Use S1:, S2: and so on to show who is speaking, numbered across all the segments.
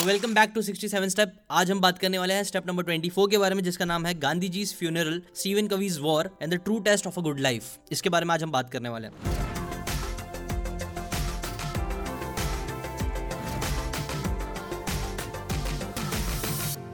S1: So welcome back to 67 step आज हम बात करने वाले हैं स्टेप नंबर 24 के बारे में, जिसका नाम है Gandhi ji's funeral Stephen Covey's war and the true test of a good life इसके बारे में आज हम बात करने वाले हैं।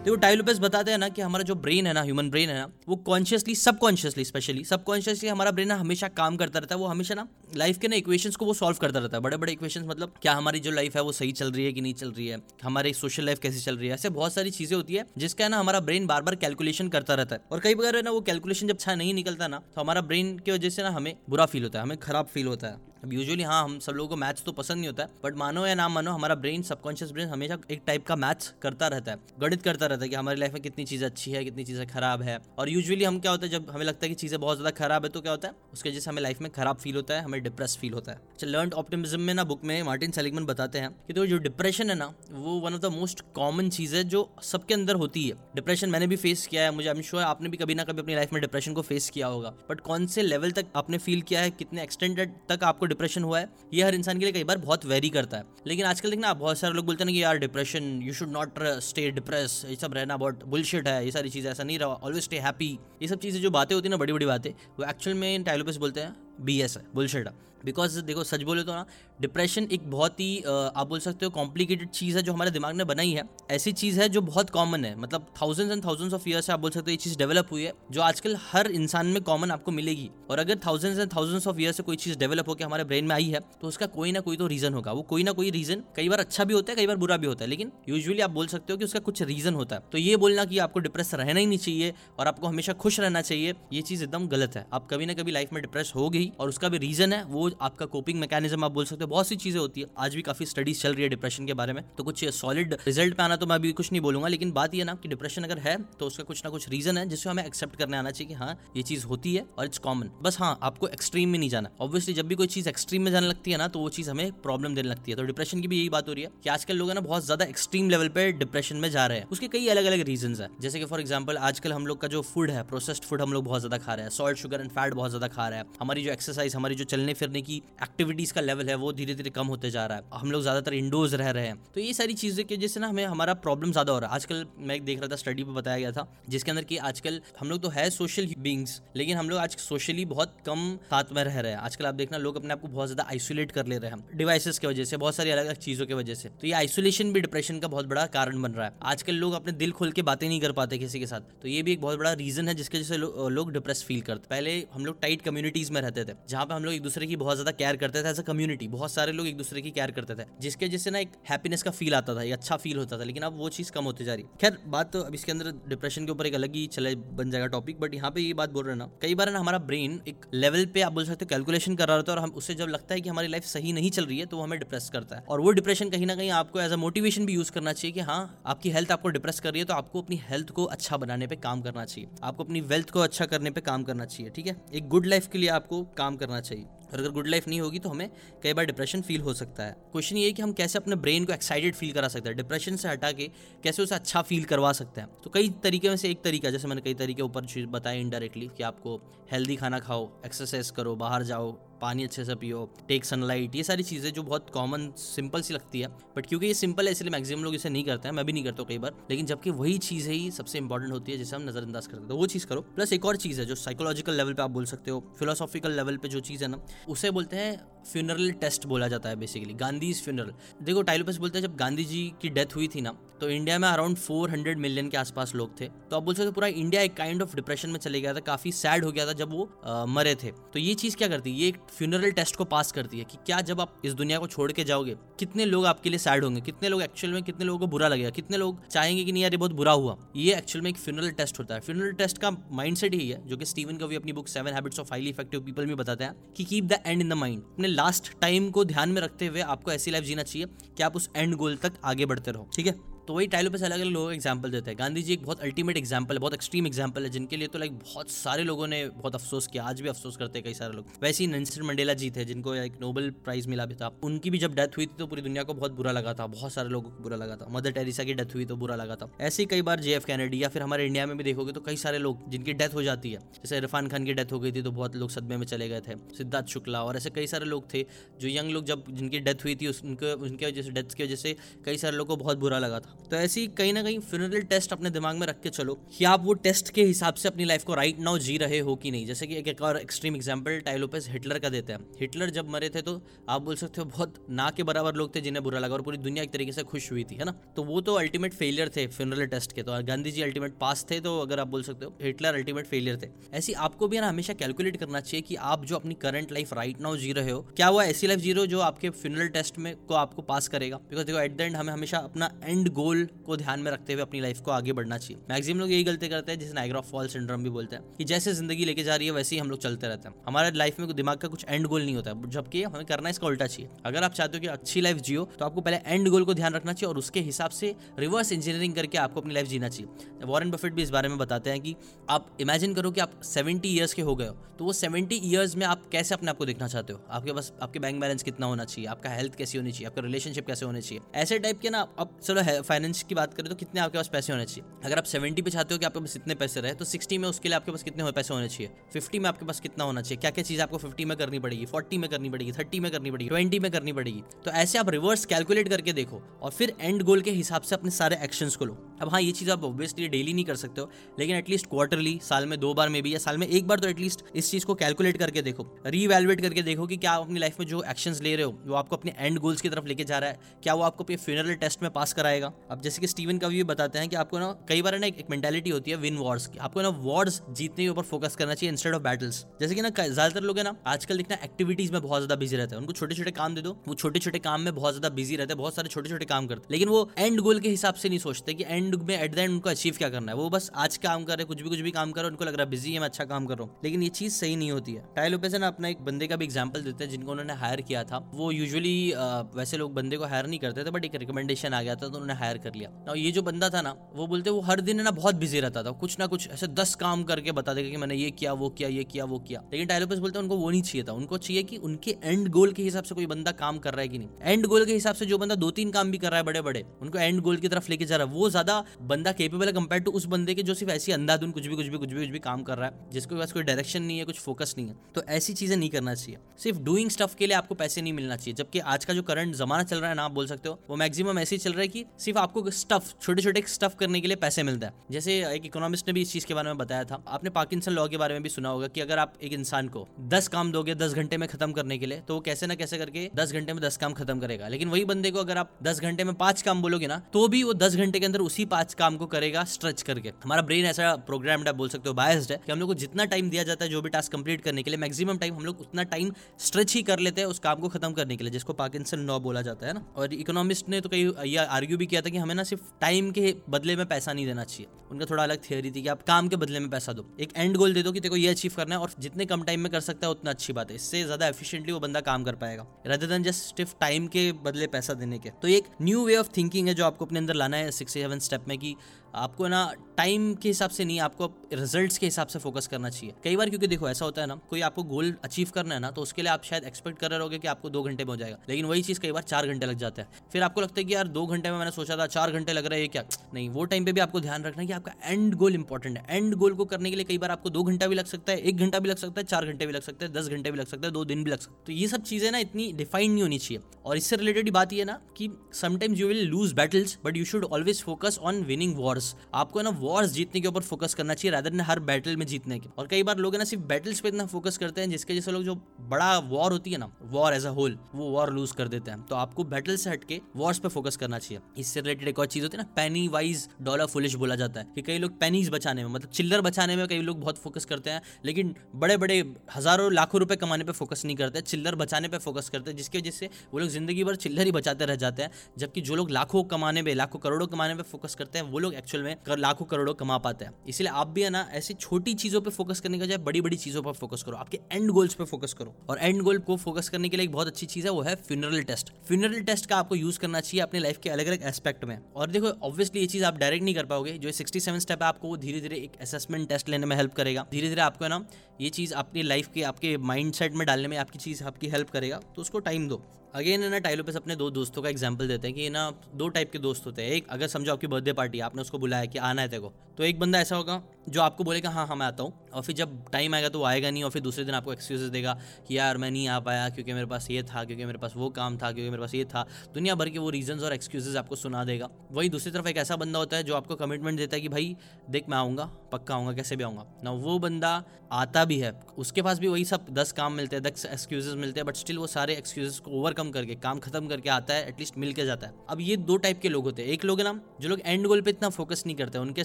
S1: देखो टाइलोपेस बताते हैं ना कि हमारा जो ब्रेन है ना, ह्यूमन ब्रेन है ना, वो कॉन्शियसली सबकॉन्शियसली स्पेशली सबकॉन्शियसली हमारा ब्रेन ना हमेशा काम करता रहता है, वो हमेशा ना लाइफ के ना इक्वेशन को वो सॉल्व करता रहता है। बड़े बड़े इक्वेशन मतलब क्या हमारी जो लाइफ है वो सही चल रही है कि नहीं चल रही है, हमारी सोशल लाइफ कैसे चल रही है, ऐसे बहुत सारी चीज़ें होती है, जिसका है ना हमारा ब्रेन बार बार कैलकुलेशन करता रहता है। और कई बार ना वो कैलकुलेशन जब अच्छा नहीं निकलता ना तो हमारा ब्रेन की वजह से ना हमें बुरा फील होता है, हमें खराब फील होता है। अब यूजुअली हाँ हम सब लोगों को मैथ्स तो पसंद नहीं होता है बट मानो या ना मानो, हमारा ब्रेन सबकॉन्शियस ब्रेन हमेशा एक टाइप का मैथ्स करता रहता है, गणित करता रहता है कि हमारी लाइफ में कितनी चीज़ें अच्छी है, कितनी चीज़ें खराब है। और यूजुअली हम क्या होता है, जब हमें लगता है कि चीज़ें बहुत ज़्यादा खराब है तो क्या होता है, उसके वजह से हमें लाइफ में खराब फील होता है, हमें डिप्रेस फील होता है। अच्छा लर्न ऑप्टिमिज्म में ना बुक में मार्टिन सेलिगमन बताते हैं कि तो जो डिप्रेशन है ना, वो one of the most common चीज़ है जो सबके अंदर होती है। डिप्रेशन मैंने भी फेस किया है, मुझे आई एम श्योर आपने भी कभी ना कभी अपनी लाइफ में डिप्रेशन को फेस किया होगा। बट कौन से लेवल तक आपने फील किया है, कितने एक्सटेंडेड तक आपको डिप्रेशन हुआ है, ये हर इंसान के लिए कई बार बहुत वेरी करता है। लेकिन आजकल देखना, बहुत सारे लोग बोलते हैं कि यार depression you should not stay depress ये सब रहना बहुत बुलशिट है, ये सारी चीज़ें, ऐसा नहीं रहा ऑलवेज स्टे हैप्पी ये सब चीज़ें, जो बातें होती है ना बड़ी बड़ी बातें, वो एक्चुअल में टाइलोपिस बोलते हैं बी एस है बुलशिट बिकॉज़ देखो, सच बोले तो ना डिप्रेशन एक बहुत ही आप बोल सकते हो कॉम्प्लिकेटेड चीज़ है जो हमारे दिमाग ने बनाई है। ऐसी चीज़ है जो बहुत कॉमन है। मतलब thousands and thousands of year से आप बोल सकते हो ये चीज़ डेवलप हुई है, जो आजकल हर इंसान में कॉमन आपको मिलेगी। और अगर thousands and thousands of year से कोई चीज़ डेवलप होकर हमारे ब्रेन में आई है तो उसका कोई ना कोई तो रीज़न होगा। वो कोई ना कोई रीज़न कई बार अच्छा भी होता है, कई बार बुरा भी होता है। लेकिन यूजुअली आप बोल सकते हो कि उसका कुछ रीज़न होता है। तो ये बोलना कि आपको डिप्रेस रहना ही नहीं चाहिए और आपको हमेशा खुश रहना चाहिए, ये चीज़ एकदम गलत है। आप कभी ना कभी लाइफ में डिप्रेस हो गई और उसका भी रीज़न है, वो आपका कोपिंग मैकेनिज्म आप बोल सकते हो, बहुत सी चीज़ें होती है। आज भी काफ़ी स्टडीज़ चल रही है डिप्रेशन के बारे में। तो कुछ सॉलिड रिज़ल्ट पे आना तो मैं अभी कुछ नहीं बोलूँगा, लेकिन बात यह ना कि डिप्रेशन अगर है तो उसका कुछ ना कुछ रीज़न है जिसको हमें एक्सेप्ट करने आना चाहिए कि हाँ ये चीज़ होती है और इट्स कॉमन बस हाँ आपको एक्सट्रीम में नहीं जाना। ऑब्वियसली जब भी कोई चीज़ एक्सट्रीम में जाने लगती है ना तो वो चीज़ हमें प्रॉब्लम देने लगती है। तो डिप्रेशन की भी यही बात हो रही है कि आजकल लोग है ना, बहुत ज़्यादा एक्सट्रीम लेवल पर डिप्रेशन में जा रहे हैं। उसके कई अलग अलग रीजन है। जैसे कि फॉर एग्ज़ाम्पल आजकल हम लोग का जो फ़ूड है प्रोसेस्ड फ़ूड हम लोग बहुत ज़्यादा खा रहे हैं। सॉल्ट शुगर एंड फैट बहुत ज़्यादा खा रहे हैं। हमारी जो एक्सरसाइज हमारी जो चलने फिरने की एक्टिविटीज़ का लेवल है, वो धीरे धीरे कम होते जा रहा है। हम लोग ज़्यादातर इंडोर्स रह रहे हैं। तो ये सारी चीज़ें की वजह से ना हमें हमारा प्रॉब्लम ज़्यादा हो रहा है। आजकल मैं देख रहा था स्टडी पे बताया गया था, जिसके अंदर कि आजकल हम लोग तो है सोशल बींग्स लेकिन हम लोग आज सोशली बहुत कम साथ में रह रहे हैं। आजकल आप देखना, लोग अपने आप को बहुत ज़्यादा आइसोलेट कर ले रहे हैं डिवाइसेस की वजह से, बहुत सारी अलग अलग चीज़ों की वजह से। तो ये आइसोलेशन भी डिप्रेशन का बहुत बड़ा कारण बन रहा है। आजकल लोग अपने दिल खोल के बातें नहीं कर पाते किसी के साथ। तो ये भी एक बहुत बड़ा रीजन है, जिसके वजह से लोग डिप्रेस फील करते पहले हम लोग टाइट कम्युनिटीज में रहते थे, जहाँ पे हम लोग एक दूसरे की बहुत ज़्यादा केयर करते थे एज अ कम्युनिटी बहुत सारे लोग एक दूसरे की केयर करते थे, जिसके वजह से ना एक हैप्पीनेस का फील आता था, एक अच्छा फील होता था, लेकिन अब वो चीज़ कम होती जा रही खैर, बात तो अब इसके अंदर डिप्रेशन के ऊपर एक अलग ही चले बन जाएगा टॉपिक बट यहाँ पे ये बात बोल रहे ना, कई बार ना हमारा ब्रेन एक लेवल पे आप बोल सकते हो कैलकुलेशन कर रहा होता है और हम उससे जब लगता है कि हमारी लाइफ सही नहीं चल रही है तो हमें डिप्रेस करता है। और वो डिप्रेशन कहीं ना कहीं आपको एज अ मोटिवेशन भी यूज़ करना चाहिए कि हाँ आपकी हेल्थ आपको डिप्रेस कर रही है तो आपको अपनी हेल्थ को अच्छा बनाने पर काम करना चाहिए। आपको अपनी वेल्थ को अच्छा करने पर काम करना चाहिए, ठीक है? एक गुड लाइफ के लिए आपको काम करना चाहिए। और अगर गुड लाइफ नहीं होगी तो हमें कई बार डिप्रेशन फील हो सकता है। क्वेश्चन ये है कि हम कैसे अपने ब्रेन को एक्साइटेड फील करा सकते हैं? डिप्रेशन से हटा के कैसे उसे अच्छा फील करवा सकते हैं? तो कई तरीके में से एक तरीका, जैसे मैंने कई तरीके ऊपर बताया इनडायरेक्टली कि आपको हेल्दी खाना खाओ एक्सरसाइज करो, बाहर जाओ पानी अच्छे से पियो टेक सनलाइट ये सारी चीज़ें जो बहुत कॉमन सिंपल सी लगती है बट क्योंकि ये सिंपल है इसलिए मैक्सिमम लोग इसे नहीं करते हैं मैं भी नहीं करता हूँ कई बार लेकिन जबकि वही चीज़ ही सबसे इंपॉर्टेंट होती है जिसे हम नज़रअंदाज करते हैं तो वो चीज़ करो। प्लस एक और चीज़ है जो साइकोलॉजिकल लेवल पर आप बोल सकते हो फिलोसॉफिकल लेवल पर जो चीज़ है ना उसे बोलते हैं फ्यूनरल टेस्ट बोला जाता है बेसिकली गांधी फ्यूनरल देखो टाइलोपस बोलते हैं जब गांधी जी की डेथ हुई थी ना तो इंडिया में अराउंड 400 मिलियन के आसपास लोग थे तो आप बोल सकते पूरा इंडिया एक काइंड ऑफ़ डिप्रेशन में चले गया था काफ़ी सैड हो गया था जब वो आ, मरे थे। तो ये चीज़ क्या करती है ये एक फ्यूनरल टेस्ट को पास करती है कि क्या जब आप इस दुनिया को छोड़ के जाओगे, कितने लोग आपके लिए सैड होंगे, कितने लोग एक्चुअल में, कितने लोगों को बुरा लगेगा, कितने लोग चाहेंगे कि नहीं यार ये बहुत बुरा हुआ। ये एक्चुअल में एक फ्यूनरल टेस्ट होता है। फ्यूनरल टेस्ट का माइंड ही है, जो कि स्टीवन कवी अपनी book seven habits of highly effective people में बताते हैं कि keep the end in the mind अपने लास्ट टाइम को ध्यान में रखते हुए आपको ऐसी लाइफ जीना चाहिए कि आप उस एंड गोल तक आगे बढ़ते रहो, ठीक है? तो वही टाइलों पे अलग अलग लोगों एग्ज़ाम्पल देते हैं। गांधी जी एक बहुत अल्टीमेट एग्ज़ाम्पल है बहुत एक्सट्रीम एग्ज़ाम्पल है, जिनके लिए तो लाइक बहुत सारे लोगों ने बहुत अफसोस किया, आज भी अफसोस करते हैं कई सारे लोग। वैसे ही नेल्सन मंडेला जी थे, जिनको एक नोबल प्राइज मिला भी था। उनकी भी जब डेथ हुई थी तो पूरी दुनिया को बहुत बुरा लगा था, बहुत सारे लोगों को बुरा लगा था। मदर टेरिसा की डेथ हुई तो बुरा लगा था। ऐसे ही कई बार जे एफ़ कैनेडी या फिर हमारे इंडिया में भी देखोगे तो कई सारे लोग जिनकी डेथ हो जाती है, जैसे इरफान खान की डेथ हो गई थी तो बहुत लोग सदमे में चले गए थे, सिद्धार्थ शुक्ला और ऐसे कई सारे लोग थे जो यंग लोग जब जिनकी डेथ हुई थी उनके उनके डेथ की वजह से कई सारे लोग को बहुत बुरा लगा था। तो ऐसे ही कहीं ना कहीं फ्यूनरल टेस्ट अपने दिमाग में रख के चलो कि आप वो टेस्ट के हिसाब से अपनी लाइफ को राइट नाउ जी रहे हो कि नहीं। जैसे कि एक, एक और एक्सट्रीम एग्ज़ाम्पल टाइलोपेस हिटलर का देते हैं। हिटलर जब मरे थे तो आप बोल सकते हो बहुत ना के बराबर लोग थे जिन्हें बुरा लगा और पूरी दुनिया एक तरीके से खुश हुई थी है ना? तो वो तो अल्टीमेट फेलियर थे फ्यूनरल टेस्ट के। तो गांधी जी अल्टीमेट पास थे तो अगर आप बोल सकते हो हिटलर अल्टीमेट फेलियर थे। ऐसी आपको भी ना हमेशा कैलकुलेट करना चाहिए कि आप जो अपनी करंट लाइफ राइट नाउ जी रहे हो क्या वो ऐसी लाइफ जी रहे हो जो आपके फ्यूनरल टेस्ट में को आपको पास करेगा? बिकॉज़ देखो एट द एंड हमें हमेशा अपना एंड गोल को ध्यान में रखते हुए अपनी लाइफ को आगे बढ़ना चाहिए। मैक्सिमम लोग यही गलती करते हैं, जिसे नाइग्रा फॉल सिंड्रोम भी बोलते हैं। कि जैसे ज़िंदगी लेके जा रही है, वैसे ही हम लोग चलते रहते हैं। हमारे लाइफ में दिमाग का कुछ एंड गोल नहीं होता, जबकि हमें करना इसका उल्टा चाहिए। अगर आप चाहते हो कि अच्छी लाइफ जियो तो आपको पहले एंड गोल को ध्यान रखना चाहिए और उसके हिसाब से रिवर्स इंजीनियरिंग करके आपको अपनी लाइफ जीना चाहिए। वॉरेन बफेट भी इस बारे में बताते हैं कि आप इमेजिन करो कि आप सेवेंटी ईयर्स के हो गए हो तो वो सेवेंटी ईयर्स में आप कैसे अपने आप को देखना चाहते हो? आपके पास, आपके बैंक बैलेंस कितना होना चाहिए? आपका हेल्थ कैसी होनी चाहिए? आपका रिलेशनशिप कैसे होने चाहिए? ऐसे टाइप के ना, अब चलो फाइनेंस की बात करें तो कितने आपके पास पैसे होने चाहिए? अगर आप सेवेंटी पे चाहते हो कि आपके पास इतने पैसे रहे तो सिक्सटी में उसके लिए आपके पास कितने पैसे होने चाहिए? फिफ्टी में आपके पास कितना होना चाहिए? क्या क्या चीज़ आपको फिफ्टी में करनी पड़ेगी? फोर्टी में करनी पड़ेगी? थर्टी में करनी पड़ेगी? ट्वेंटी में करनी पड़ेगी? तो ऐसे आप रिवर्स कैलकुलेट करके देखो और फिर एंड गोल के हिसाब से अपने सारे एक्शन को लो। अब हाँ ये चीज़ आप ऑब्वियसली डेली नहीं कर सकते हो, लेकिन एटलीस्ट क्वार्टरली साल में दो बार में भी या साल में एक बार तो एटलीस्ट इस चीज़ को कैलकुलेट करके देखो। रीवैल्युएट करके देखो कि क्या आप अपनी लाइफ में जो एक्शन ले रहे हो, वो आपको अपने एंड गोल्स की तरफ़ लेके जा रहा है, क्या वो आपको अपने फ्यूनरल टेस्ट में पास कराएगा। अब जैसे कि स्टीवन कभी भी बताते हैं कि आपको ना, कई बार ना एक मेंटेलिटी होती है विन वॉर्स की। आपको ना वॉर्स जीतने के ऊपर फोकस करना चाहिए इंस्टेड ऑफ़ बैटल्स जैसे कि ना ज़्यादातर लोग है ना, आजकल दिखना एक्टिविटीज़ में बहुत ज़्यादा बिज़ी रहते हैं। उनको छोटे छोटे काम दे दो, वो छोटे छोटे काम में बहुत ज़्यादा बिज़ी रहते हैं, बहुत सारे छोटे छोटे काम करते हैं। लेकिन वो एंड गोल के हिसाब से नहीं सोचते कि एंड में एट द एंड उनको अचीव क्या करना है? वो बस आज काम कर रहे कुछ भी कुछ भी काम कर करो उनको लग रहा है बिज़ी है, मैं अच्छा काम कर रहा हूँ। लेकिन ये चीज़ सही नहीं होती है। टाइलोपे से ना, अपना एक बंदे का भी एग्ज़ाम्पल देते हैं, जिनको उन्होंने हायर किया था। वो यूजुअली वैसे लोग बंदे को हायर नहीं करते थे बट एक रिकमेंडेशन आ गया था तो उन्होंने हायर कर लिया। और ये जो बंदा था ना, वो बोलते वो हर दिन ना, बहुत बिज़ी रहता था। कुछ ना कुछ, ऐसे दस काम करके बता देगा कि मैंने ये किया, वो किया, ये किया, वो किया। लेकिन टाइलोपस बोलते उनको वो नहीं चाहिए था। उनको चाहिए कि उनके एंड गोल के हिसाब से कोई बंदा काम कर रहा है कि नहीं। एंड गोल के हिसाब से जो बंदा दो तीन काम भी कर रहा है बड़े बड़े उनको एंड गोल की तरफ़ लेके जा रहा है। वो ज़्यादा बंदा केपेबल है कंपेयर टू उस बंदे के जो सिर्फ़ ऐसी अंधाधुन कुछ भी कुछ भी कुछ भी कुछ भी काम कर रहा है, जिसके पास कोई डायरेक्शन नहीं है, कुछ फोकस नहीं है। तो ऐसी चीज़ें नहीं करना चाहिए। सिर्फ़ डूइंग स्टफ़ के लिए आपको पैसे नहीं मिलना चाहिए, जबकि आज का जो करंट जमाना चल रहा है ना, आप बोल सकते हो, वो मैक्सिमम ऐसे ही चल रहा है कि सिर्फ़ आपको स्टफ़ छोटे छोटे स्टफ़ करने के लिए पैसे मिलता है। जैसे एक इकोनॉमिस्ट ने भी इस चीज़ के बारे में बताया था। आपने पार्किंसन लॉ के बारे में भी सुना होगा कि अगर आप एक इंसान को दस काम दोगे दस घंटे में खत्म करने के लिए तो वो कैसे ना कैसे करके दस घंटे में दस काम खत्म करेगा। लेकिन वही बंदे को अगर आप दस घंटे में पाँच काम बोलोगे ना तो भी वो दस घंटे के अंदर उसी पाँच काम को करेगा स्ट्रेच करके। हमारा ब्रेन ऐसा प्रोग्राम है, बोल सकते हो बायस्ड है, कि हम लोग को जितना टाइम दिया जाता है, जो भी टास्क कंप्लीट करने के लिए मैक्सिमम टाइम हम लोग उतना टाइम स्ट्रेच ही कर लेते हैं उस काम को खत्म करने के लिए, जिसको पार्किंसन लॉ बोला जाता है ना। और इकोनॉमिस्ट ने तो कई, ये आर्ग्यू भी किया था कि हमें ना सिर्फ़ टाइम के बदले में पैसा नहीं देना चाहिए। उनका थोड़ा अलग थियोरी थी कि आप काम के बदले में पैसा दो। एक एंड गोल दे दो कि देखो ये अचीव करना है और जितने कम टाइम में कर सकता है, उतना अच्छी बात है। इससे ज़्यादा एफिशिएंटली वो बंदा काम कर पाएगा रदर देन जस्ट सिर्फ़ टाइम के बदले पैसा देने के। तो एक न्यू वे ऑफ़ थिंकिंग है जो आपको अपने अंदर लाना है सिक्स सेवन स्टेप में कि आपको ना टाइम के हिसाब से नहीं, आपको रिजल्ट्स के हिसाब से फोकस करना चाहिए। कई बार क्योंकि देखो, ऐसा होता है ना, कोई आपको गोल अचीव करना है ना तो उसके लिए आप शायद एक्सपेक्ट कर रहे होगे कि आपको दो घंटे में हो जाएगा। लेकिन वही चीज़ कई बार चार घंटे लग जाता है। फिर आपको लगता है कि यार, दो घंटे में मैंने सोचा था, चार घंटे लग रहा है क्या? नहीं, वो टाइम पे भी आपको ध्यान रखना कि आपका एंड गोल इंपॉर्टेंट है। एंड गोल को करने के लिए कई बार आपको दो घंटा भी लग सकता है, एक घंटा भी लग सकता है, चार घंटे भी लग सकते हैं, दस घंटे भी लग सकते हैं, दो दिन भी लग सकते तो ये सब चीज़ें ना इतनी डिफाइंड नहीं होनी चाहिए। और इससे रिलेटेड बात ये ना कि sometimes you will lose battles but you should always focus on winning wars आपको ना वॉर्स जीतने के ऊपर फोकस करना चाहिए रादर ने हर बैटल में जीतने के। और कई बार लोग ना सिर्फ़ बैटल्स पे इतना फोकस करते हैं जिसके जैसे लोग जो बड़ा वॉर होती है ना वॉर एज अ होल वो वॉर लूज कर देते हैं। तो आपको बैटल से हटके वॉर्स पे फोकस करना चाहिए। इससे रिलेटेड एक और चीज़ होती है ना पैनी वाइज डॉलर फुलिश बोला जाता है। कि कई लोग पैनीज बचाने में मतलब चिल्लर बचाने में कई लोग बहुत फोकस करते हैं, लेकिन बड़े बड़े हज़ारों लाखों रुपए कमाने पर फोकस नहीं करते चिल्लर बचाने पे फोकस करते हैं, जिसकी वजह से वो लोग ज़िंदगी भर चिल्लर ही बचाते रह जाते हैं। जबकि जो लोग लाखों कमाने पे, लाखों करोड़ों कमाने पे फोकस करते हैं, वो लोग एक्चुअल में लाखों करोड़ों कमा पाते हैं। इसलिए आप भी है ना, ऐसी छोटी चीज़ों पे फोकस करने का जाए बड़ी बड़ी चीज़ों पर फोकस करो। आपके एंड गोल्स पे फोकस करो। और एंड गोल को फोकस करने के लिए एक बहुत अच्छी चीज़ है, वो है फ्यूनरल टेस्ट फ्यूनरल टेस्ट का आपको यूज़ करना चाहिए अपने लाइफ के अलग अलग एस्पेक्ट में। और देखो ऑब्वियसली ये चीज़ आप डायरेक्ट नहीं कर पाओगे। जो सिक्सटी सेवन स्टेप है, आपको धीरे धीरे एक असेसमेंट टेस्ट लेने में हेल्प करेगा। धीरे धीरे आपको ना, ये चीज़ अपनी लाइफ के, आपके माइंड में डालने में आपकी चीज़, आपकी हेल्प करेगा। तो उसको टाइम दो। अगेन है ना टाइलोपेस अपने दो दोस्तों का एग्ज़ाम्पल देते हैं कि, ना, दो टाइप के दोस्त होते हैं। एक, अगर समझो आपकी बर्थडे पार्टी आपने उसको बुलाया कि आना है तेरे को तो एक बंदा ऐसा होगा जो आपको बोलेगा हाँ हाँ मैं आता हूँ। और फिर जब टाइम आएगा तो वो आएगा नहीं और फिर दूसरे दिन आपको एक्सक्यूजेस देगा कि, यार, मैं नहीं आ पाया क्योंकि मेरे पास ये था, क्योंकि मेरे पास वो काम था, क्योंकि मेरे पास ये था। दुनिया भर के वो रीजंस और एक्सक्यूजेस आपको सुना देगा। वही दूसरी तरफ़ एक ऐसा बंदा होता है जो आपको कमिटमेंट देता है कि, भाई, देख, मैं आऊँगा, पक्का आऊँगा, कैसे भी आऊँगा। ना, वो बंदा आता भी है। उसके पास भी वही सब दस काम मिलते हैं, दस एक्सक्यूजेस मिलते हैं बट स्टिल वो सारे एक्सक्यूजेस को ओवरकम करके, काम खत्म करके आता है एटलीस्ट मिल के जाता है। अब ये दो टाइप के लोग होते हैं। एक लोग है ना, जो लोग एंड गोल पे इतना फोकस नहीं करते, उनके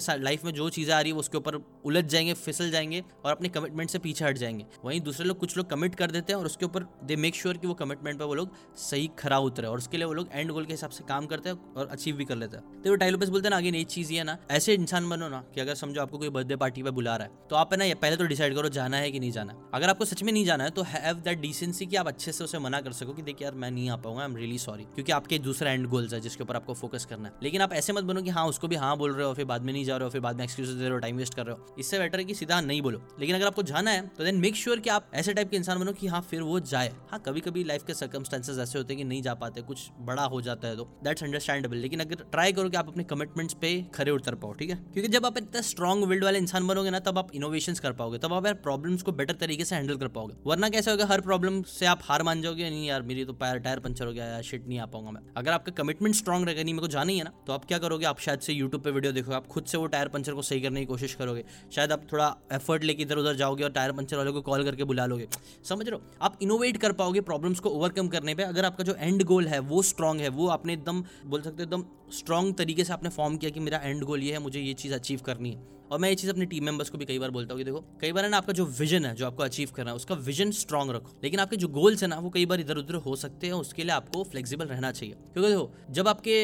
S1: लाइफ में जो चीज़ें आ रही है उसके ऊपर उलझ जाएँगे, फिसल जाएँगे और अपने कमिटमेंट से पीछे हट जाएँगे। वहीं दूसरे लोग कुछ लोग कमिट कर देते हैं और उसके ऊपर दे मेक श्योर कि वो कमिटमेंट पर वो लोग सही खरा उतरे और उसके लिए वो लोग एंड गोल के हिसाब से काम करते हैं और अचीव भी कर लेते हैं। तो वो टाइलोपेस बोलते हैं ना, आगे एक चीज़ ये ना, ऐसे इंसान बनो ना कि अगर समझो आपको कोई बर्थडे पार्टी पे बुला रहा है तो आप है ना पहले तो डिसाइड करो जाना है कि नहीं जाना अगर आपको सच में नहीं जाना है तो हैव दैट डिसेंसी कि आप अच्छे से उसे मना कर सको कि देखिए यार मैं नहीं आ पाऊँगा आई एम रियली सॉरी क्योंकि आपके दूसरा एंड गोल्स है जिसके ऊपर आपको फोकस करना है. लेकिन आप ऐसे मत बनो कि हाँ उसको भी हाँ बोल रहे हो, फिर बाद में नहीं जा रहे हो, फिर बाद में एक्सक्यूज दे रहे हो टाइम वेस्ट कर रहे हो. इससे बेटर है कि सीधा नहीं बोलो. लेकिन अगर आपको जाना है तो देन मेक श्योर कि आप ऐसे टाइप के इंसान बनो कि हाँ फिर वो जाए. हाँ कभी कभी लाइफ के सर्कमस्टांसेस ऐसे होते हैं कि नहीं जा पाते, कुछ बड़ा हो जाता है तो. दैट्स अंडरस्टैंडेबल लेकिन अगर ट्राई करो कि आप अपने कमिटमेंट्स पे खरे उतर पाओ, ठीक है? क्योंकि जब आप इतना स्ट्रॉन्ग विल्ड वाले इंसान बनोगे ना, तब आप इनोवेशन कर पाओगे, तब आप प्रॉब्लम्स को बेटर तरीके से हैंडल कर पाओगे. वरना कैसे होगा, हर प्रॉब्लम से आप हार मान जाओगे, नहीं यार, मेरी तो पैर टायर पंचर हो गया यार शिट नहीं आ पाऊँगा मैं। अगर आपका कमिटमेंट स्ट्रॉन्ग रहेगा, नहीं, मेरे को जाना ही है ना तो आप क्या करोगे? आप शायद से यूट्यूब पे वीडियो देखोगे, आप खुद से वो टायर पंचर को सही करने की कोशिश करोगे। शायद आप थोड़ा एफर्ट लेके इधर उधर जाओगे और टायर पंचर वाले को कॉल करके बुला लोगे। समझ रहे हो? आप इनोवेट कर पाओगे प्रॉब्लम्स को ओवरकम करने पे। अगर आपका जो एंड गोल है, वो स्ट्रांग है, वो आपने एकदम, बोल सकते हो, एकदम स्ट्रांग तरीके से आपने फॉर्म किया कि मेरा एंड गोल ये है, मुझे ये चीज़ अचीव करनी है। और मैं ये चीज़ अपने टीम मेंबर्स को भी कई बार बोलता हूँ कि देखो, कई बार है ना आपका जो विजन है, जो आपको अचीव करना है, उसका विजन स्ट्रांग रखो। लेकिन आपके जो गोल्स है ना, वो कई बार इधर उधर हो सकते हैं, उसके लिए आपको फ्लेक्सिबल रहना चाहिए। क्योंकि देखो, जब आपके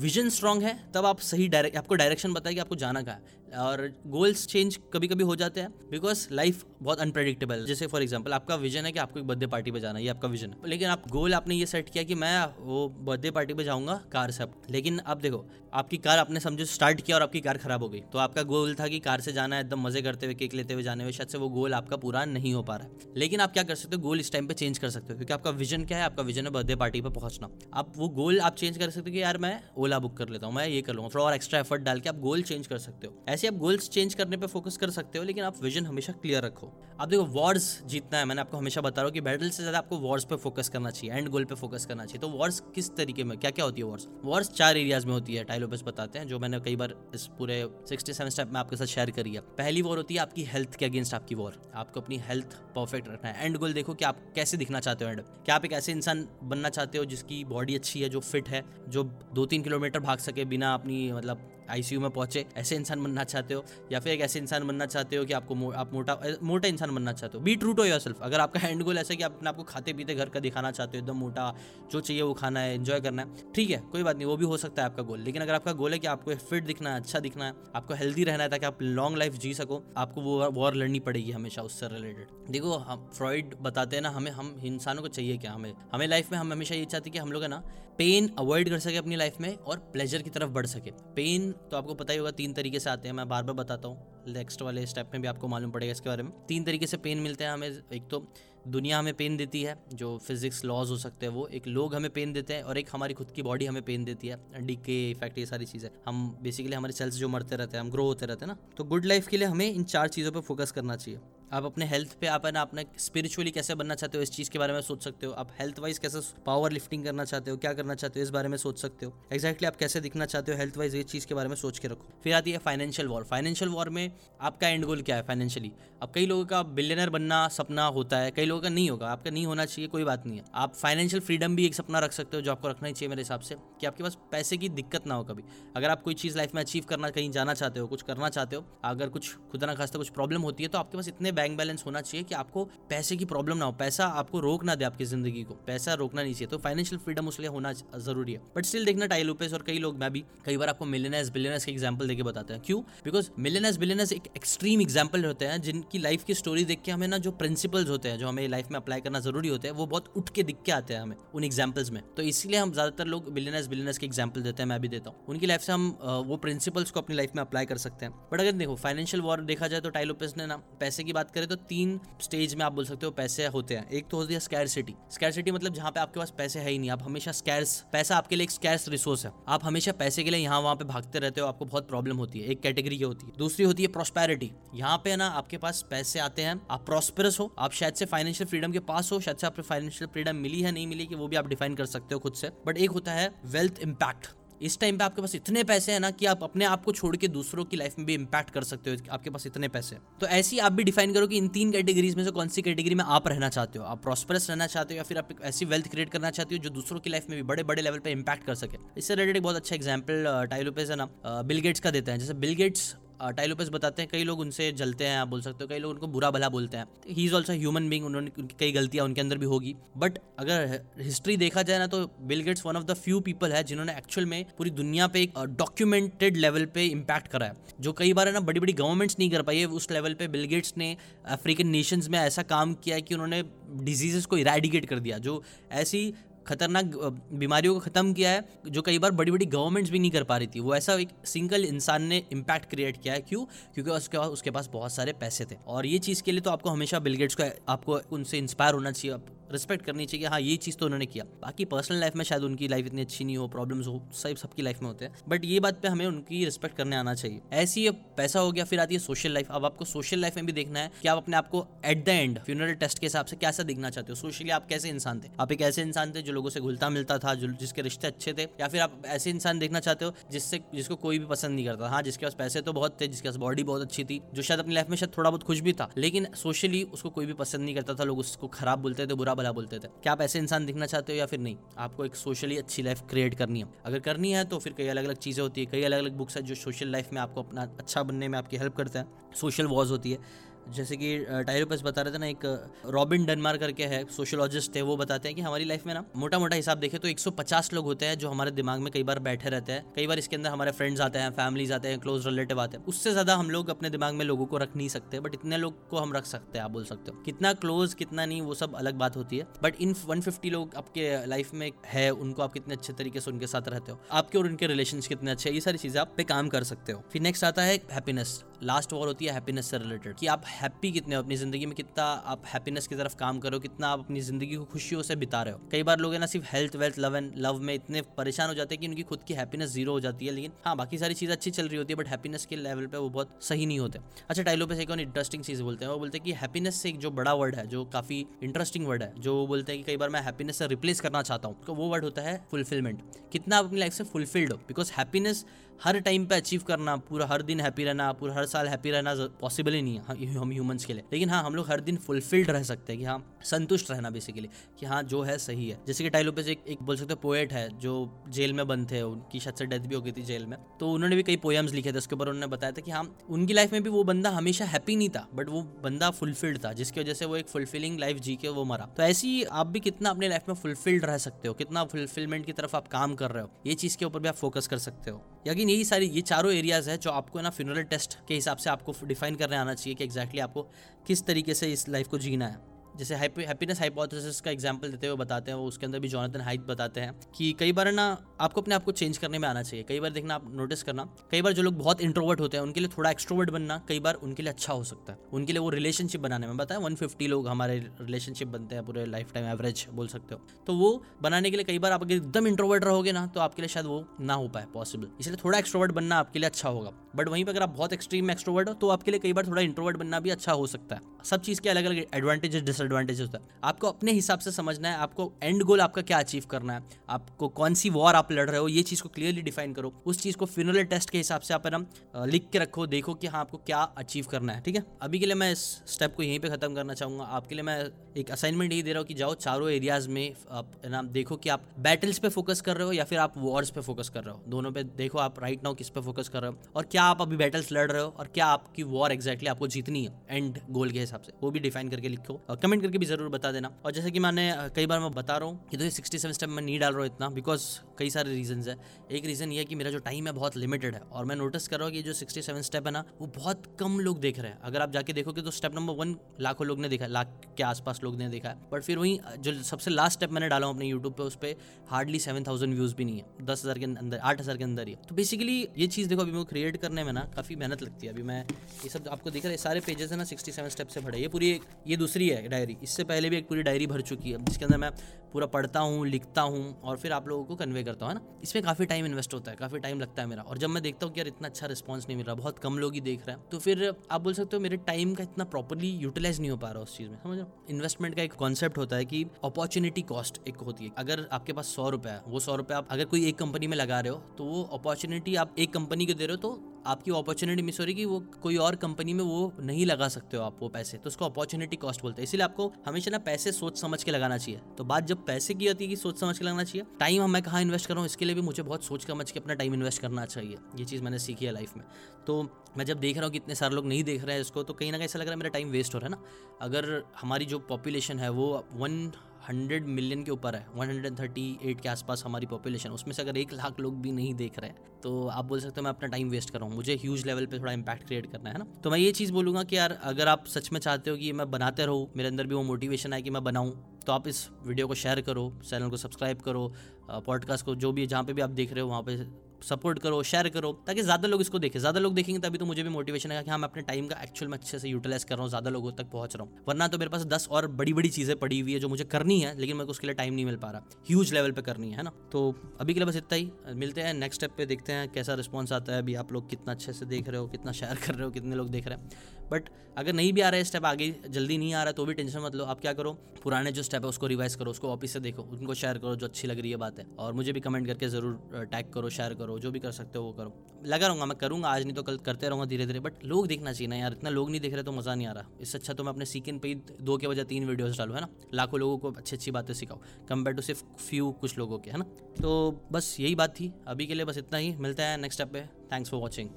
S1: विजन स्ट्रांग है, तब आप सही डायरेक्ट आपको डायरेक्शन बताए कि आपको जाना कहाँ और गोल्स चेंज कभी कभी हो जाते हैं बिकॉज़ लाइफ बहुत अनप्रडिक्टेबल है। जैसे फॉर एग्ज़ाम्पल आपका विजन है कि आपको एक बर्थडे पार्टी पे जाना है, ये आपका विजन है। लेकिन आप गोल आपने ये सेट किया कि मैं वो बर्थडे पार्टी पे जाऊँगा कार से लेकिन आप देखो, आपकी कार आपने समझो स्टार्ट किया और आपकी कार खराब हो गई। तो आपका गोल था कि कार से जाना है, एकदम मज़े करते हुए, केक लेते हुए जाने हुए, शायद से वो गोल आपका पूरा नहीं हो पा रहा है। लेकिन आप क्या कर सकते हो, गोल इस टाइम पे चेंज कर सकते हो, क्योंकि आपका विजन क्या है, आपका विजन है बर्थडे पार्टी पे पहुँचना। आप वो गोल आप चेंज कर सकते हो कि यार मैं ओला बुक कर लेता हूँ, मैं ये कर लूँगा, थोड़ा और एक्स्ट्रा एफर्ट डाल के आप गोल चेंज कर सकते हो। ऐसे आप गोल्स चेंज करने पे फोकस कर सकते हो, लेकिन आप विजन हमेशा क्लियर रखो। आप देखो वॉर्स जीतना है, मैंने आपको हमेशा बता रहा हूँ कि बैटल से ज़्यादा आपको वॉर्स पे फोकस करना चाहिए एंड गोल पे फोकस करना चाहिए। तो वॉर्स किस तरीके में क्या क्या होती है वॉर्स वॉर्स चार एरियाज़ में होती है टाइलोपस बताते हैं, जो मैंने कई बार इस पूरे सिक्सटी सेवन स्टेप में आपके साथ शेयर करिए पहली वॉर होती है आपकी हेल्थ के अगेंस्ट आपकी वॉर आपको अपनी हेल्थ परफेक्ट रखना है। एंड गोल देखो कि आप कैसे दिखना चाहते हो एंड क्या आप एक ऐसे इंसान बनना चाहते हो जिसकी बॉडी अच्छी है, जो फिट है, जो दो तीन किलोमीटर भाग सके बिना अपनी मतलब आईसीयू में पहुँचे ऐसे इंसान बनना चाहते हो या फिर एक ऐसे इंसान बनना चाहते हो कि आपको मो, आप मोटा मोटा इंसान बनना चाहते हो। Be true to yourself अगर आपका हैंड गोल ऐसा कि आप अपने आपको खाते पीते घर का दिखाना चाहते हो एकदम मोटा जो चाहिए वो खाना है इन्जॉय करना है ठीक है कोई बात नहीं वो भी हो सकता है आपका गोल लेकिन अगर आपका गोल है कि आपको फिट दिखना है अच्छा दिखना है आपको हेल्दी रहना है ताकि आप लॉन्ग लाइफ जी सको आपको वो वॉर लड़नी पड़ेगी हमेशा उससे रिलेटेड देखो हम फ्रॉइड बताते हैं ना हमें हम इंसानों को चाहिए क्या हमें? हमें लाइफ में हम हमेशा ये चाहते हैं कि हम लोग है ना पेन अवॉइड कर सके अपनी लाइफ में और प्लेजर की तरफ़ बढ़ सके। पेन तो आपको पता ही होगा, तीन तरीके से आते हैं, मैं बार बार बताता हूँ। नेक्स्ट वाले स्टेप में भी आपको मालूम पड़ेगा इसके बारे में। तीन तरीके से पेन मिलते हैं हमें। एक तो दुनिया हमें पेन देती है, जो फिजिक्स लॉज हो सकते हैं वो। एक लोग हमें पेन देते हैं और एक हमारी खुद की बॉडी हमें पेन देती है। डी के इफ़ेक्ट ये सारी चीज़ें। हम बेसिकली हमारे सेल्स जो मरते रहते हैं, हम ग्रो होते रहते हैं ना। तो गुड लाइफ के लिए हमें इन चार चीज़ों पर फोकस करना चाहिए। आप अपने हेल्थ पे आप है ना अपने स्पिरिचुअली कैसे बनना चाहते हो, इस चीज़ के बारे में सोच सकते हो। आप हेल्थ वाइज कैसे पावर लिफ्टिंग करना चाहते हो, क्या करना चाहते हो, इस बारे में सोच सकते हो। एक्जैक्टली exactly आप कैसे दिखना चाहते हो हेल्थ वाइज ये चीज़ के बारे में सोच के रखो। फिर आती है फाइनेंशियल वॉर फाइनेंशियल वॉर में आपका एंड गोल क्या है फाइनेंशियली अब कई लोगों का बिलियनर बनना सपना होता है, कई लोगों का नहीं होगा। आपका नहीं होना चाहिए, कोई बात नहीं है। आप फाइनेंशियल फ्रीडम भी एक सपना रख सकते हो जो आपको रखना ही चाहिए मेरे हिसाब से, कि आपके पास पैसे की दिक्कत ना हो कभी। अगर आप कोई चीज़ लाइफ में अचीव करना, कहीं जाना चाहते हो, कुछ करना चाहते हो, अगर कुछ खुदा ना खास्ता कुछ प्रॉब्लम होती है तो आपके पास इतने बैंक बैलेंस होना चाहिए कि आपको पैसे की प्रॉब्लम ना हो, पैसा आपको रोक ना दे आपकी ज़िंदगी को। पैसा रोकना नहीं चाहिए तो फाइनेंशियल फ्रीडम उसलिए होना ज़रूरी है। बट स्टिल देखना टाइलोपेस और कई लोग, मैं भी कई बार आपको मिलेनर्स बिलियनर्स के एग्ज़ाम्पल देके बताते हैं। क्यों? बिकॉज़ मिलेनर्स बिलियनर्स एक एक्सट्रीम एग्ज़ाम्पल होते हैं, जिनकी लाइफ की स्टोरी देख के हमें ना जो प्रिंसिपल्स होते हैं, जो हमें लाइफ में अप्लाई करना ज़रूरी होते हैं, वो बहुत उठ के दिख के आते हैं हमें उन एग्जाम्पल्स में। तो इसलिए हम ज़्यादातर लोग बिलियनर्स बिलियनर्स के एग्ज़ाम्पल देते हैं, मैं भी देता हूँ। उनकी लाइफ से हम वो प्रिंसिपल्स को अपनी लाइफ में अप्लाई कर सकते हैं। बट अगर देखो फाइनेंशियल वॉर देखा जाए तो टाइलोपेस ने ना पैसे की बात बात करें तो तीन स्टेज में आप बोल सकते हो पैसे होते हैं। एक तो होती है स्कैर सिटी स्कैर सिटी मतलब जहाँ पे आपके पास पैसे है ही नहीं। आप हमेशा स्कैर्स पैसा आपके लिए एक स्कैर्स रिसोर्स है। आप हमेशा पैसे के लिए यहाँ वहाँ पे भागते रहते हो, आपको बहुत प्रॉब्लम होती है। एक कैटेगरी की होती है। दूसरी होती है प्रोस्पैरिटी यहाँ पे ना, आपके पास पैसे आते हैं, आप प्रॉस्परस हो, आप शायद से फाइनेंशियल फ्रीडम के पास हो, शायद से आपको फाइनेंशियल फ्रीडम मिली है, नहीं मिली कि वो भी आप डिफाइन कर सकते हो खुद से। बट एक होता है वेल्थ इम्पैक्ट इस टाइम पे आपके पास इतने पैसे हैं ना कि आप अपने आप को छोड़ के दूसरों की लाइफ में भी इम्पैक्ट कर सकते हो आपके पास इतने पैसे तो ऐसी आप भी डिफाइन करो कि इन तीन कैटेगरीज में से कौन सी कैटेगरी में आप रहना चाहते हो। आप प्रॉस्परस रहना चाहते हो या फिर आप ऐसी वेल्थ क्रिएट करना चाहते हो जो दूसरों की लाइफ में भी बड़े बड़े लेवल पर इंपैक्ट कर सके। इससे रिलेटेड एक बहुत अच्छा एग्ज़ाम्पल टाइलोपेज है ना बिलगेट्स का देते हैं। जैसे बिल गेट्स टाइलोपस बताते हैं, कई लोग उनसे जलते हैं, आप बोल सकते हो, कई लोग उनको बुरा भला बोलते हैं। He is also human being उन्होंने, उनकी कई गलतियाँ उनके अंदर भी होगी। बट अगर हिस्ट्री देखा जाए ना तो Bill Gates one of the few people है, जिन्होंने एक्चुअल में पूरी दुनिया पे एक डॉक्यूमेंटेड लेवल पे इम्पैक्ट करा है। जो कई बार है ना बड़ी बड़ी गवर्नमेंट्स नहीं कर पाई है, उस लेवल पे बिल गेट्स ने अफ्रीकन नेशंस में ऐसा काम किया है कि उन्होंने डिजीजेस को इरेडिकेट कर दिया। जो ऐसी खतरनाक बीमारियों को ख़त्म किया है, जो कई बार बड़ी बड़ी गवर्नमेंट्स भी नहीं कर पा रही थी। वो ऐसा एक सिंगल इंसान ने इम्पैक्ट क्रिएट किया है। क्यों? क्योंकि उसके पास उसके पास बहुत सारे पैसे थे। और ये चीज़ के लिए तो आपको हमेशा बिलगेट्स को, आपको उनसे इंस्पायर होना चाहिए। रिस्पेक्ट करनी चाहिए हाँ ये चीज़ तो उन्होंने किया। बाकी पर्सनल लाइफ में शायद उनकी लाइफ इतनी अच्छी नहीं हो प्रॉब्लम्स हो, सब, सबकी लाइफ में होते हैं। बट ये बात पे हमें उनकी रिस्पेक्ट करने आना चाहिए। ऐसी पैसा हो गया, फिर आती है सोशल लाइफ अब आपको सोशल लाइफ में भी देखना है कि आप अपने आपको at the end funeral test के हिसाब से कैसा दिखना चाहते हो। सोशली आप कैसे इंसान थे? आप एक ऐसे इंसान थे जो लोगों से घुलता मिलता था जिसके रिश्ते अच्छे थे, या फिर आप ऐसे इंसान देखना चाहते हो जिससे, जिसको कोई भी पसंद नहीं करता। हाँ जिसके पास पैसे तो बहुत थे, जिसके पास बॉडी बहुत अच्छी थी, जो शायद अपनी लाइफ में शायद थोड़ा बहुत खुश भी था, लेकिन सोशली उसको कोई भी पसंद नहीं करता था, लोग उसको खराब बोलते थे, बुरा भला बोलते थे। क्या आप ऐसे इंसान दिखना चाहते हो या फिर नहीं? आपको एक सोशली अच्छी लाइफ क्रिएट करनी है। अगर करनी है तो फिर कई अलग अलग चीज़ें होती है, कई अलग अलग बुक्स है, जो सोशल लाइफ में आपको अपना अच्छा बनने में आपकी हेल्प करते हैं। सोशल वॉज़ होती है। जैसे कि टायरोपस बता रहे थे ना, एक रॉबिन डनमार करके है सोशोलॉजिस्ट थे, वो बताते हैं कि हमारी लाइफ में ना मोटा मोटा हिसाब देखे तो 150 लोग होते हैं जो हमारे दिमाग में कई बार बैठे रहते हैं। कई बार इसके अंदर हमारे फ्रेंड्स आते हैं फैमिलीज़ आते हैं क्लोज रिलेटिव आते हैं। उससे ज़्यादा हम लोग अपने दिमाग में लोगों को रख नहीं सकते बट इतने लोग को हम रख सकते हैं, आप बोल सकते हो। कितना क्लोज कितना नहीं, वो सब अलग बात होती है। बट इन वन लोग आपके लाइफ में है, उनको आप कितने अच्छे तरीके से उनके साथ रहते हो। आपके और उनके रिलेशन कितने अच्छे ये सारी चीज़ें आप पे काम कर सकते हो। फिर नेक्स्ट आता है हैप्पीनेस लास्ट वॉर होती है हैप्पीनेस से रिलेटेड कि आप हैप्पी कितने हो? अपनी ज़िंदगी में कितना आप हैप्पीनेस की तरफ़ काम करो कितना आप अपनी ज़िंदगी को खुशियों से बिता रहे हो? कई बार लोग है ना, सिर्फ़ health wealth love and love में इतने परेशान हो जाते हैं कि उनकी खुद की हैप्पीनेस ज़ीरो हो जाती है। लेकिन हाँ बाकी सारी चीज़ अच्छी चल रही होती है बट हैप्पीनेस के लेवल पर वो बहुत सही नहीं होते। अच्छा टाइलो पे से एक और इंटरेस्टिंग चीज़ बोलते हैं। वो बोलते हैं कि हैप्पीनेस से एक जो बड़ा वर्ड है, जो काफ़ी इंटरेस्टिंग वर्ड है, जो वो बोलते हैं कि कई बार मैं हैप्पीनेस से रिप्लेस करना चाहता हूँ। तो वो वर्ड होता है फुलफिलमेंट कितना आप अपनी लाइफ से फुलफिल्ड हो? बिकॉज़ हैप्पीनेस हर टाइम पे अचीव करना पूरा हर दिन हैप्पी रहना पूरा हर साल हैप्पी रहना पॉसिबल ही नहीं है हम ह्यूमंस के लिए। लेकिन हाँ हम लोग हर दिन फुलफिल्ड रह सकते हैं कि हाँ संतुष्ट रहना बेसिकली कि हाँ जो है सही है। जैसे कि टाइलोपेस एक, एक बोल सकते पोएट है जो जेल में बंद थे उनकी शायद से डेथ भी हो गई थी जेल में। तो उन्होंने भी कई पोएम्स लिखे थे उसके ऊपर उन्होंने बताया था कि हाँ उनकी लाइफ में भी वो बंदा हमेशा हैप्पी नहीं था बट वो बंदा फुलफिल्ड था जिसकी वजह से वो एक फुलफिलिंग लाइफ जी के वो मरा। तो ऐसी आप भी कितना अपनी लाइफ में फुलफिल्ड रह सकते हो कितना फुलफिलमेंट की तरफ़ आप काम कर रहे हो ये चीज़ के ऊपर भी आप फोकस कर सकते हो। यकीन यही सारी, ये चारों एरियाज़ है जो आपको ना फ्यूनरल टेस्ट के हिसाब से आपको डिफाइन करने आना चाहिए कि एग्जैक्टली आपको किस तरीके से इस लाइफ को जीना है। जैसे हैप्पीनेस हाइपोथेसिस का एग्ज़ाम्पल देते हुए बताते हैं, वो उसके अंदर भी जॉनथन हाइट बताते हैं कि कई बार ना आपको अपने आप को चेंज करने में आना चाहिए। कई बार देखना आप नोटिस करना, कई बार जो लोग बहुत इंट्रोवर्ट होते हैं, उनके लिए थोड़ा एक्सट्रोवर्ट बनना कई बार उनके लिए अच्छा हो सकता है। उनके लिए वो रिलेशनशिप बनाने में बताया वन लोग हमारे रिलेशनशिप बनते हैं, पूरे लाइफ टाइम एवरेज बोल सकते हो। तो वो बनाने के लिए कई बार आप अगर एकदम इंट्रोवर्ट रहोगे ना तो आपके लिए शायद वो ना हो पाए पॉसिबल इसलिए थोड़ा एक्सट्रोवर्ट बनना आपके लिए अच्छा होगा। बट वहीं पर अगर आप बहुत एक्सट्रीम एक्सट्रोवर्ट हो तो आपके लिए कई बार थोड़ा इंट्रोवर्ट बनना भी अच्छा हो सकता है। सब चीज़ के अलग अलग एडवांटेजेस डिसएडवांटेजेस होता है। आपको अपने हिसाब से समझना है, आपको एंड गोल आपका क्या अचीव करना है। आपको कौन सी वॉर आप लड़ रहे हो, ये चीज़ को क्लियरली डिफाइन करो। उस चीज़ को फिनल टेस्ट के हिसाब से आप ना लिख के रखो, देखो कि हाँ आपको क्या अचीव करना है, ठीक है? अभी के लिए मैं इस स्टेप को यहीं पर खत्म करना चाहूँगा। आपके लिए मैं एक असाइनमेंट यही दे रहा हूँ कि जाओ चारों एरियाज़ में आप ना, देखो कि आप बैटल्स पे फोकस कर रहे हो या फिर आप वॉर्स पे फोकस कर रहे हो। दोनों पे देखो आप राइट नाउ किस पे फोकस कर रहे हो और क्या आप अभी बैटल्स लड़ रहे हो और क्या आपकी वॉर एक्जैक्टली आपको जीतनी है एंड गोल के हिसाब से। वो भी डिफाइन करके लिखो। और कमेंट करके भी ज़रूर बता देना। और जैसे कि मैंने कई बार मैं बता रहा हूँ कि तो सिक्सटी सेवन स्टेप में नहीं डाल रहा हूँ इतना बिकॉज़ कई सारे रीजन है। एक रीज़न ये है कि मेरा जो टाइम है बहुत लिमिटेड है। और मैं नोटिस कर रहा हूँ कि जो सिक्सटी सेवन स्टेप है ना, वो बहुत कम लोग देख रहे हैं। अगर आप जाके देखोगे तो स्टेप नंबर वन लाखों लोग ने देखा लाख के आसपास लोग ने देखा है। बट फिर वहीं जो सबसे लास्ट स्टेप मैंने डाला हूँ अपने यूट्यूब पे, उस पर हार्डली सेवन थाउज़ेंड व्यूज़ भी नहीं है। दस हज़ार के अंदर, आठ हज़ार के अंदर ही तो बेसिकली ये चीज़ देखो, अभी मैं क्रिएट करने में ना काफ़ी मेहनत लगती है। अभी मैं ये सब आपको दिख रहा है सारे पेजेस है ना सिक्सटी सेवन स्टेप से थोड़ा ये पूरी एक, ये दूसरी है डायरी इससे पहले भी एक पूरी डायरी भर चुकी है, जिसके अंदर मैं पूरा पढ़ता हूँ, लिखता हूँ और फिर आप लोगों को कन्वे करता हूँ, है ना? इसमें काफ़ी टाइम इन्वेस्ट होता है, काफ़ी टाइम लगता है मेरा। और जब मैं देखता हूँ कि यार इतना अच्छा रिस्पॉन्स नहीं मिल रहा, बहुत कम लोग ही देख रहे हैं तो फिर आप बोल सकते हो मेरे टाइम का इतना प्रॉपरली यूटिलाइज नहीं हो पा रहा उस चीज़ में, समझ इन्वेस्टमेंट का एक कॉन्सेप्ट होता है कि अपॉर्चुनिटी कॉस्ट एक होती है। अगर आपके पास सौ रुपये है, वो सौ रुपये आप, अगर कोई एक कंपनी में लगा रहे हो तो वो अपॉर्चुनिटी आप एक कंपनी को दे रहे हो तो आपकी अपॉर्चुनिटी मिस हो रही कि वो कोई और कंपनी में वो नहीं लगा सकते हो आप वो पैसे तो उसको अपॉर्चुनिटी कॉस्ट बोलते हैं। इसलिए आपको हमेशा ना पैसे सोच समझ के लगाना चाहिए। तो बात जब पैसे की होती है कि सोच समझ के लगाना चाहिए टाइम मैं कहाँ इन्वेस्ट कर रहा हूँ, इसके लिए भी मुझे बहुत सोच समझ के अपना टाइम इन्वेस्ट करना चाहिए। ये चीज़ मैंने सीखी है लाइफ में। तो मैं जब देख रहा हूँ कि इतने सारे लोग नहीं देख रहे हैं इसको तो कहीं ना कहीं ऐसा लग रहा है मेरा टाइम वेस्ट हो रहा है ना। अगर हमारी जो पॉपुलेशन है वो वन हंड्रेड मिलियन के ऊपर है, वन हंड्रेड थर्टी एट के आसपास हमारी पॉपुलेशन उसमें से अगर एक लाख लोग भी नहीं देख रहे हैं तो आप बोल सकते हो मैं अपना टाइम वेस्ट कर रहा हूँ। मुझे ह्यूज लेवल पे थोड़ा इंपैक्ट क्रिएट करना है ना? तो मैं ये चीज़ बोलूँगा कि यार, अगर आप सच में चाहते हो कि मैं बनाते रहूँ, मेरे अंदर भी वो मोटिवेशन है कि मैं बनाऊँ तो आप इस वीडियो को शेयर करो चैनल को सब्सक्राइब करो पॉडकास्ट को जो भी जहाँ पे भी आप देख रहे हो, वहाँ पे सपोर्ट करो शेयर करो, ताकि ज़्यादा लोग इसको देखें। ज़्यादा लोग देखेंगे तभी तो मुझे भी मोटिवेशन है कि हाँ मैं अपने टाइम का एक्चुअल में अच्छे से यूटिलाइज कर रहा हूँ, ज़्यादा लोगों तक पहुँच रहा हूँ। वरना तो मेरे पास दस और बड़ी बड़ी चीज़ें पड़ी हुई है जो मुझे करनी है, लेकिन मेरे को उसके लिए टाइम नहीं मिल पा रहा। ह्यूज लेवल पर करनी है ना? तो अभी के लिए बस इतना ही। मिलते हैं नेक्स्ट स्टेप पे, देखते हैं कैसा रिस्पॉन्स आता है। अभी आप लोग कितना अच्छे से देख रहे हो, कितना शेयर कर रहे हो, कितने लोग देख रहे हैं। बट अगर नहीं भी आ रहा है स्टेप आगे जल्दी नहीं आ रहा तो भी टेंशन मत लो। आप क्या करो? पुराने जो स्टेप है, उसको रिवाइज करो, उसको ऑफ़िस से देखो, उनको शेयर करो, जो अच्छी लग रही है बात। है और मुझे भी कमेंट करके ज़रूर टैग करो शेयर करो, जो भी कर सकते हो, वो करो। लगा रहूँगा मैं, करूँगा, आज नहीं तो कल करते रहूँगा धीरे धीरे बट लोग देखना चाहिए ना यार, इतना लोग नहीं देख रहे तो मज़ा नहीं आ रहा। इससे अच्छा तो मैं अपने सीकिन पे दो के वजह तीन वीडियोज़ डालू, है ना? लाखों लोगों को अच्छी अच्छी बातें सिखाओ कंपेयर टू सिर्फ़ फ्यू कुछ लोगों के, है ना? तो बस यही बात थी, अभी के लिए बस इतना ही, मिलता है नेक्स्ट स्टेप पे। Thanks for watching